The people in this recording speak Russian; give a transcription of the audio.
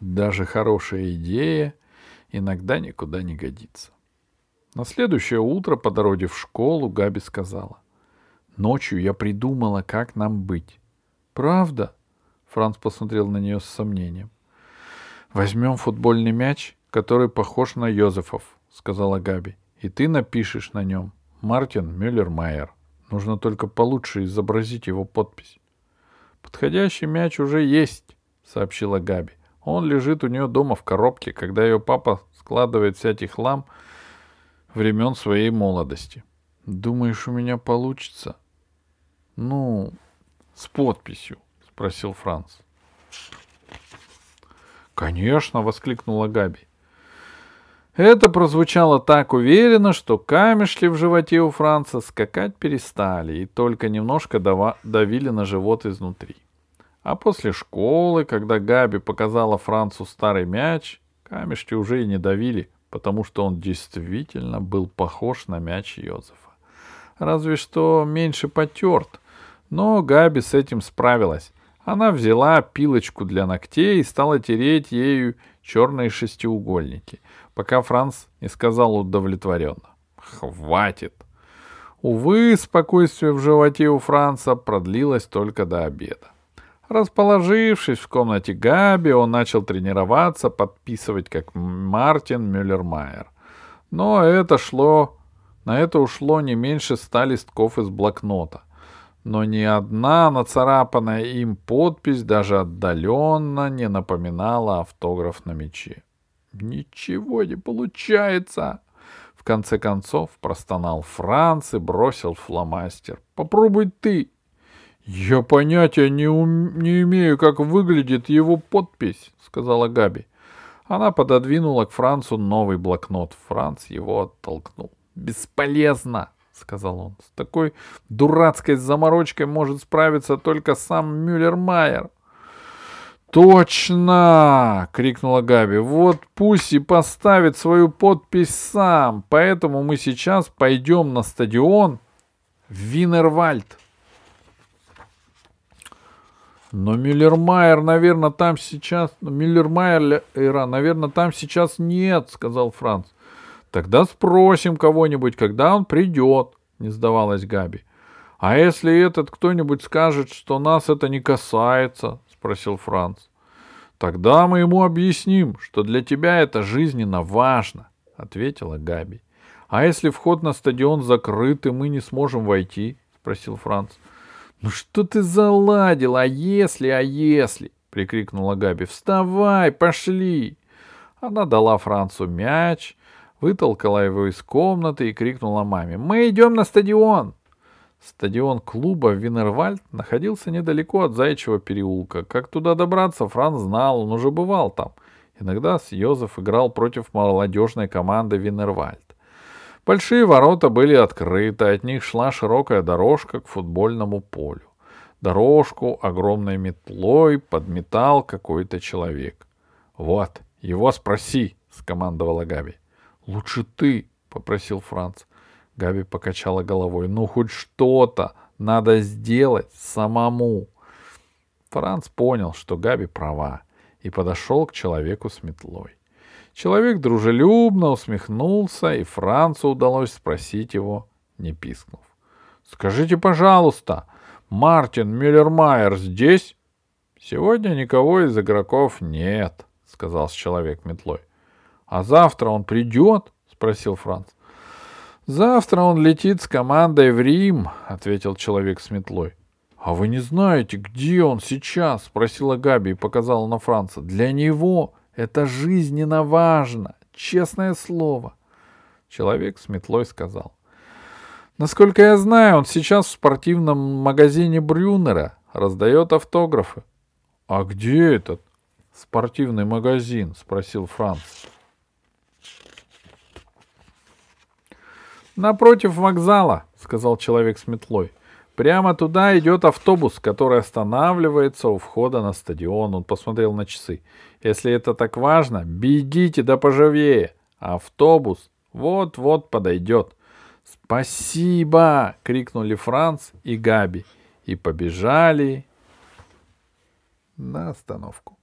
Даже хорошая идея иногда никуда не годится. На следующее утро по дороге в школу Габи сказала. Ночью я придумала, как нам быть. Правда? Франц посмотрел на нее с сомнением. Возьмем футбольный мяч, который похож на Йозефов, сказала Габи, и ты напишешь на нем Мартин Мюллер-Майер. Нужно только получше изобразить его подпись. Подходящий мяч уже есть, сообщила Габи. Он лежит у нее дома в коробке, когда ее папа складывает всякий хлам времен своей молодости. Думаешь, у меня получится? Ну, с подписью, спросил Франц. Конечно, воскликнула Габи. Это прозвучало так уверенно, что камешки в животе у Франца скакать перестали и только немножко давили на живот изнутри. А после школы, когда Габи показала Францу старый мяч, камешки уже и не давили, потому что он действительно был похож на мяч Йозефа. Разве что меньше потерт, но Габи с этим справилась. Она взяла пилочку для ногтей и стала тереть ею черные шестиугольники, пока Франц не сказал удовлетворенно. «Хватит!» Увы, спокойствие в животе у Франца продлилось только до обеда. Расположившись в комнате Габи, он начал тренироваться, подписывать как Мартин Мюллермайер. Но это шло, на это ушло не меньше ста листков из блокнота. Но ни одна нацарапанная им подпись даже отдаленно не напоминала автограф на мече. «Ничего не получается!» В конце концов простонал Франц и бросил фломастер. «Попробуй ты!» «Я понятия не, ум... не имею, как выглядит его подпись», — сказала Габи. Она пододвинула к Францу новый блокнот. Франц его оттолкнул. «Бесполезно», — сказал он. «С такой дурацкой заморочкой может справиться только сам Мюллер-Майер». «Точно!» — крикнула Габи. «Вот пусть и поставит свою подпись сам. Поэтому мы сейчас пойдем на стадион в Винервальд». Но Миллермайер, наверное, там сейчас... Миллермайера, наверное, там сейчас нет, сказал Франц. Тогда спросим кого-нибудь, когда он придет, не сдавалась Габи. А если этот кто-нибудь скажет, что нас это не касается, спросил Франц. Тогда мы ему объясним, что для тебя это жизненно важно, ответила Габи. А если вход на стадион закрыт, и мы не сможем войти? спросил Франц. «Ну что ты заладил? А если, а если?» — прикрикнула Габи. «Вставай, пошли!» Она дала Францу мяч, вытолкала его из комнаты и крикнула маме. «Мы идем на стадион!» Стадион клуба Винервальд находился недалеко от Зайчего переулка. Как туда добраться, Франц знал, он уже бывал там. Иногда с Йозеф играл против молодежной команды Винервальд. Большие ворота были открыты, от них шла широкая дорожка к футбольному полю. Дорожку огромной метлой подметал какой-то человек. «Вот, его спроси», — скомандовала Габи. «Лучше ты», — попросил Франц. Габи покачала головой. «Ну, хоть что-то надо сделать самому». Франц понял, что Габи права, и подошел к человеку с метлой. Человек дружелюбно усмехнулся, и Францу удалось спросить его, не пискнув. — Скажите, пожалуйста, Мартин Мюллермайер здесь? — Сегодня никого из игроков нет, — сказал человек метлой. — А завтра он придет? — спросил Франц. — Завтра он летит с командой в Рим, — ответил человек с метлой. — А вы не знаете, где он сейчас? — спросила Габи и показала на Франца. — Для него это жизненно важно, честное слово. Человек с метлой сказал. Насколько я знаю, он сейчас в спортивном магазине Брюнера раздает автографы. А где этот спортивный магазин? спросил Франц. Напротив вокзала, сказал человек с метлой. Прямо туда идет автобус, который останавливается у входа на стадион. Он посмотрел на часы. Если это так важно, бегите да поживее. Автобус вот-вот подойдет. «Спасибо!» — крикнули Франц и Габи и побежали на остановку.